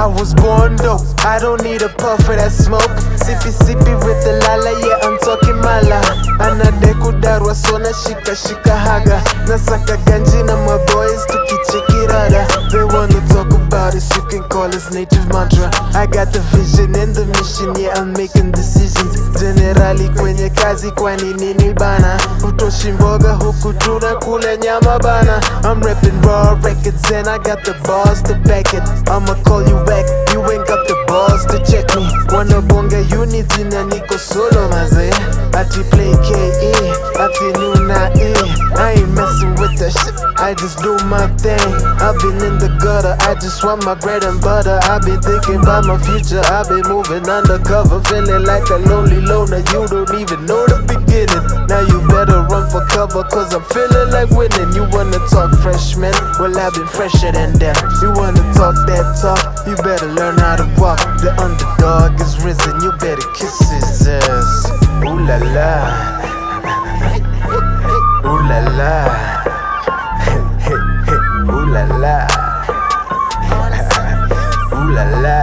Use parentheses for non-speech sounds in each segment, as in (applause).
I was born dope. I don't need a puff for that smoke. Sippy, sip Kudarwa sona shika shika haga. Nasaka ganji na my boys tukichekirada. They wanna talk about it, you can call us native mantra. I got the vision and the mission, yeah, I'm making decisions. Generali kwenye kazi kwani nini bana? Utoshi mboga huku tunakula nyama bana. I'm rapping raw records and I got the balls to back it. I'ma call you back, you ain't got the balls to check me. Wanabonga unity na niko solo maze. Ati play Nuna E. I ain't messing with that shit, I just do my thing. I've been in the gutter, I just want my bread and butter. I've been thinking about my future, I've been moving undercover, feeling like a lonely loner. You don't even know the beginning. Now you better run for cover, cause I'm feeling like winning. You wanna talk freshman? Well, I've been fresher than that. You wanna talk that talk? You better learn how to walk. The underdog is risen, you better kiss his ass. Ooh la la. La la. (laughs) Ooh la la. (laughs) Ooh la la.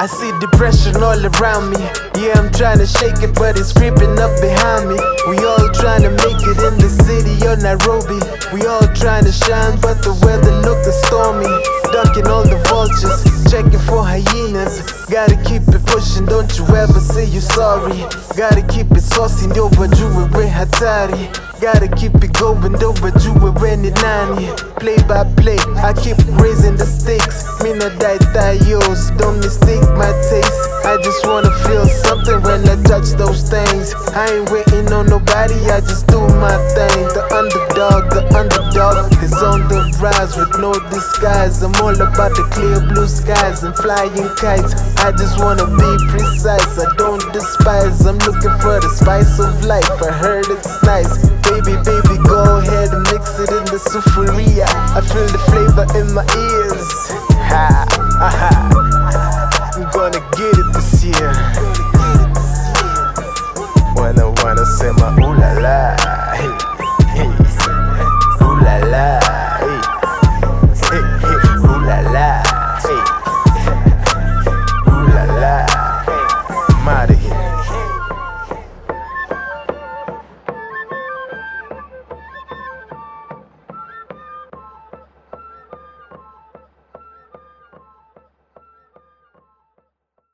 I see depression all around me. Yeah, I'm trying to shake it, but it's creeping up behind me. We all trying to make it in the city of Nairobi. We all trying to shine, but the weather looking stormy. Ducking you say you sorry. Gotta keep it saucy, ndio wajue we hatari. Gotta keep it going, ndio wajue we ni nani. Play by play, I keep raising the stakes. Mina die thayos, don't mistake my taste. I just wanna feel something when I touch those things. I ain't waiting on nobody, I just do my thing. The underdog, the underdog is on rise with no disguise. I'm all about the clear blue skies and flying kites. I just wanna be precise, I don't despise. I'm looking for the spice of life, I heard it's nice. Baby, baby, go ahead and mix it in the sufuria. I feel the flavor in my ears. Ha.